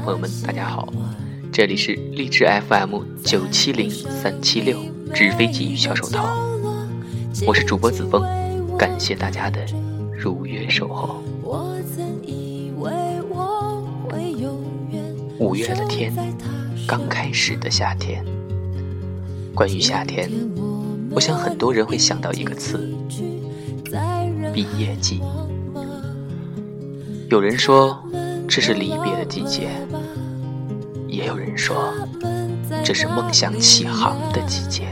朋友们，大家好，这里是励志 FM 九七零三七六纸飞机与小手套，我是主播子枫，感谢大家的如约守候。五月的天，刚开始的夏天。关于夏天，我想很多人会想到一个词——毕业季。有人说这是离别的季节，也有人说这是梦想起航的季节。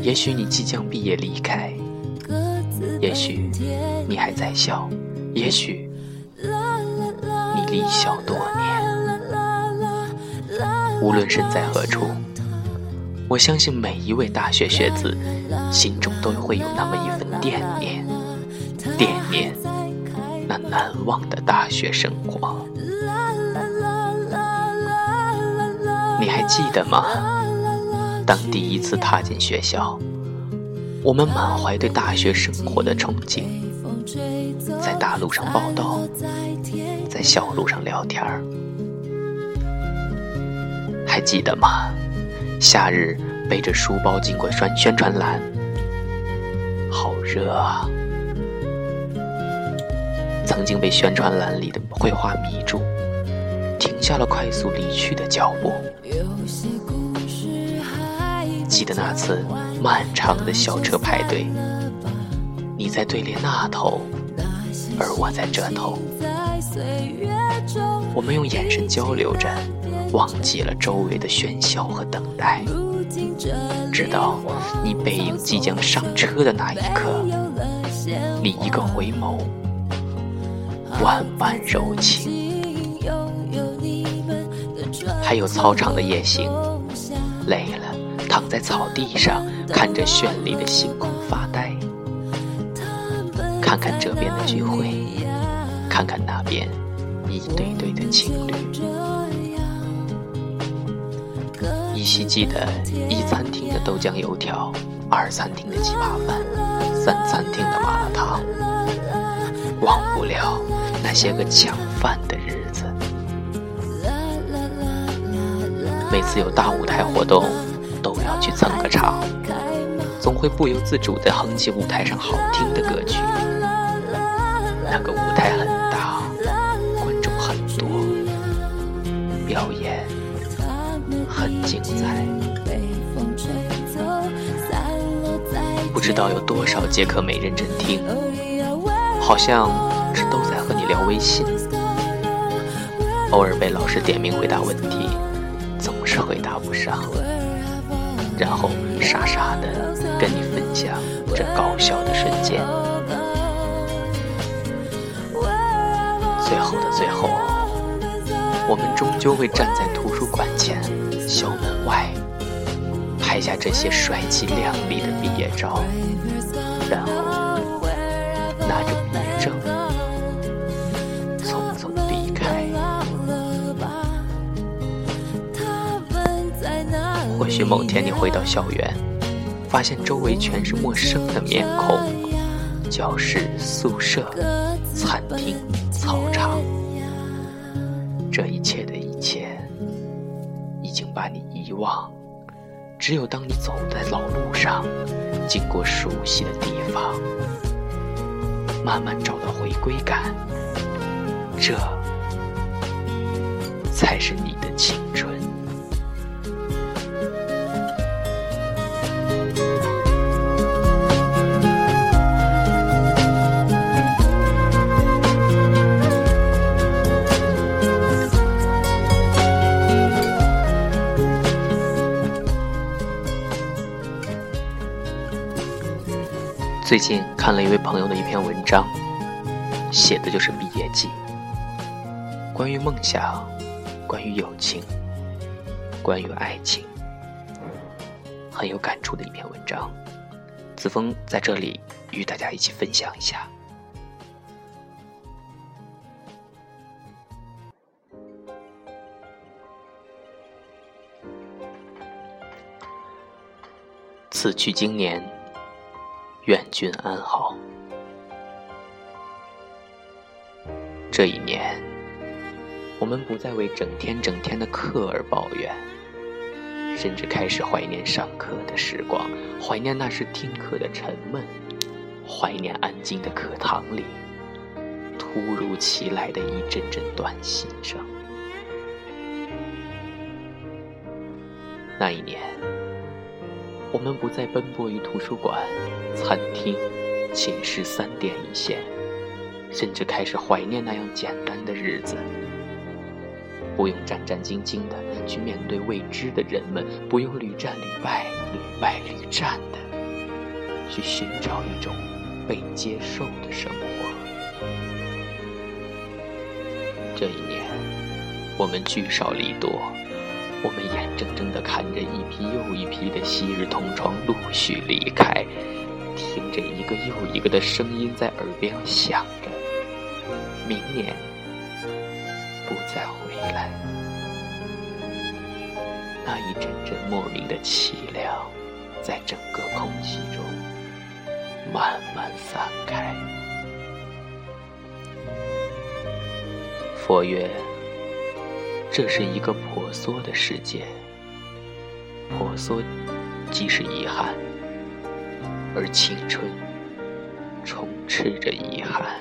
也许你即将毕业离开，也许你还在校，也许你离校多年。无论身在何处，我相信每一位大学学子心中都会有那么一份惦念，惦念那难忘的大学生活。你还记得吗？当第一次踏进学校，我们满怀对大学生活的憧憬，在大路上报道，在小路上聊天儿。还记得吗？夏日背着书包经过宣宣传栏，好热啊！曾经被宣传栏里的绘画迷住，停下了快速离去的脚步。记得那次漫长的校车排队，你在队列那头，而我在这头，我们用眼神交流着。忘记了周围的喧嚣和等待，直到你背影即将上车的那一刻，你一个回眸，万般柔情。还有操场的夜行，累了躺在草地上，看着绚丽的星空发呆，看看这边的聚会，看看那边一对对的情侣。依稀记得一餐厅的豆浆油条，二餐厅的鸡扒饭，三餐厅的麻辣烫。忘不了那些个抢饭的日子。每次有大舞台活动，都要去蹭个场，总会不由自主地哼起舞台上好听的歌曲。那个舞台很大，观众很多，表演。很精彩，不知道有多少节课没认真听，好像是都在和你聊微信。偶尔被老师点名回答问题，总是回答不上，然后傻傻的跟你分享这搞笑的瞬间。最后的最后，我们终究会站在图书馆前。校门外，拍下这些帅气靓丽的毕业照，然后拿着或许某天你回到校园，发现周围全是陌生的面孔，教室、宿舍、餐厅、操场，这一切的一切。已经把你遗忘，只有当你走在老路上，经过熟悉的地方，慢慢找到回归感，这才是你的青春。最近看了一位朋友的一篇文章，写的就是毕业季，关于梦想，关于友情，关于爱情，很有感触的一篇文章。子枫在这里与大家一起分享一下。此去经年。愿君安好。这一年，我们不再为整天整天的课而抱怨，甚至开始怀念上课的时光，怀念那时听课的沉闷，怀念安静的课堂里突如其来的一阵阵短信声。那一年，我们不再奔波于图书馆、餐厅、寝室三点一线。甚至开始怀念那样简单的日子，不用战战兢兢的去面对未知的人们，不用屡战屡败、屡败屡战的去寻找一种被接受的生活。这一年，我们聚少离多，我们眼睁睁的看着一批又一批的昔日同窗陆续离开，听着一个又一个的声音在耳边响着。明年不再回来，那一阵阵莫名的凄凉，在整个空气中慢慢散开。佛曰：“这是一个婆娑的世界，婆娑即是遗憾，而青春充斥着遗憾。”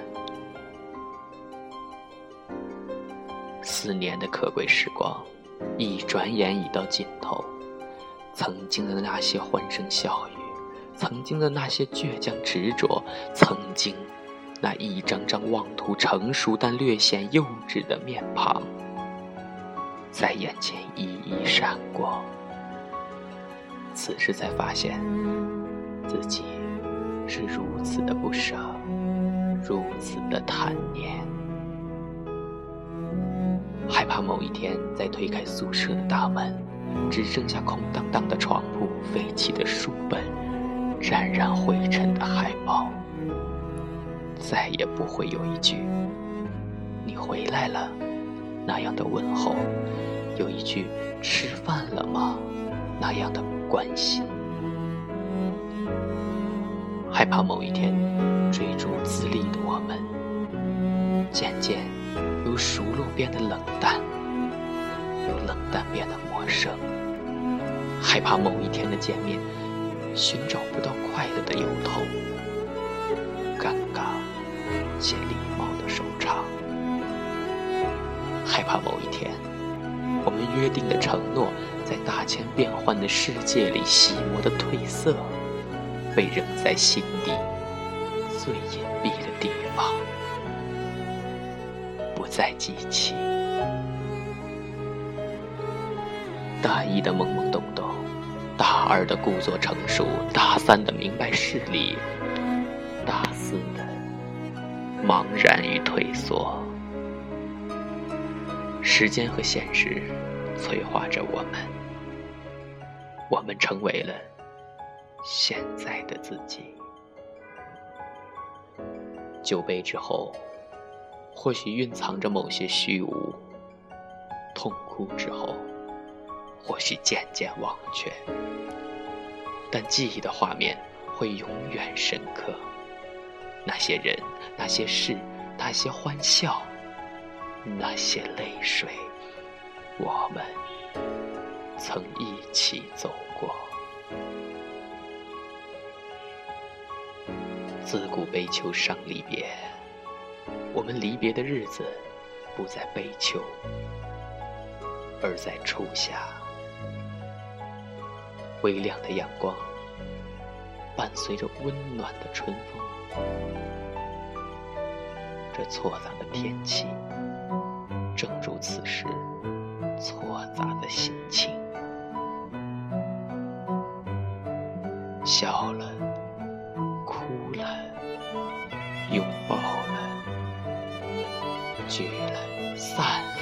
四年的可贵时光，一转眼已到尽头。曾经的那些欢声笑语，曾经的那些倔强执着，曾经那一张张妄图成熟但略显幼稚的面庞，在眼前一一闪过。此时才发现，自己是如此的不舍，如此的贪念。害怕某一天再推开宿舍的大门，只剩下空荡荡的床铺、废弃的书本、沾染灰尘的海报，再也不会有一句“你回来了”那样的问候，有一句“吃饭了吗”那样的关心。害怕某一天追逐自立的我们，渐渐。由熟络变得冷淡，由冷淡变得陌生。害怕某一天的见面，寻找不到快乐的由头，尴尬且礼貌的收场。害怕某一天，我们约定的承诺，在大千变幻的世界里洗磨的褪色，被扔在心底最隐蔽的地方。不再记起，大一的懵懵懂懂，大二的故作成熟，大三的明白事理，大四的茫然与退缩。时间和现实催化着我们，我们成为了现在的自己。酒杯之后。或许蕴藏着某些虚无，痛哭之后，或许渐渐忘却，但记忆的画面会永远深刻。那些人，那些事，那些欢笑，那些泪水，我们曾一起走过。自古悲秋伤离别。我们离别的日子，不在悲秋，而在初夏。微亮的阳光，伴随着温暖的春风。这错杂的天气，正如此时错杂的心情。笑了，哭了，拥抱了。聚了，散了，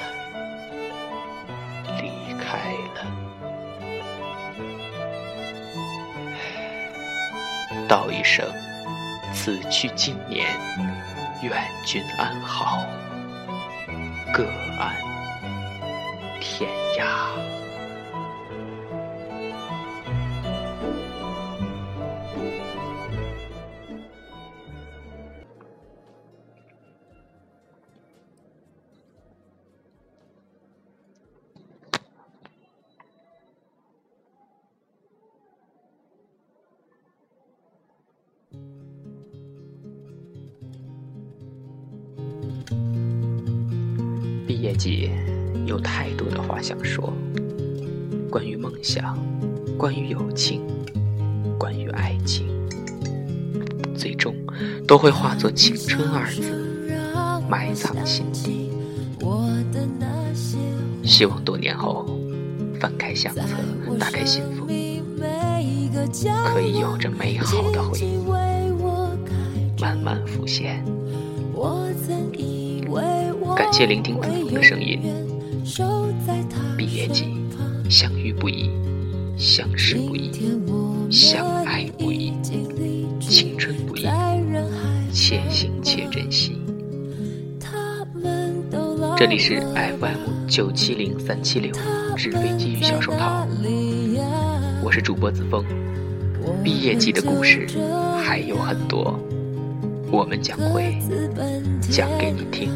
离开了，道一声：“此去经年，愿君安好，各安天涯。”业绩有太多的话想说，关于梦想，关于友情，关于爱情，最终都会化作“青春”二字，埋藏心底。希望多年后，翻开相册，打开信封，可以有着美好的回忆，慢慢浮现。感谢聆听子枫的声音。毕业季，相遇不易，相识不易，相爱不易，青春不易，且行且珍惜。这里是 FM 九七零三七六纸飞机与小手套，我是主播子枫。毕业季的故事还有很多。我们将会讲给你听。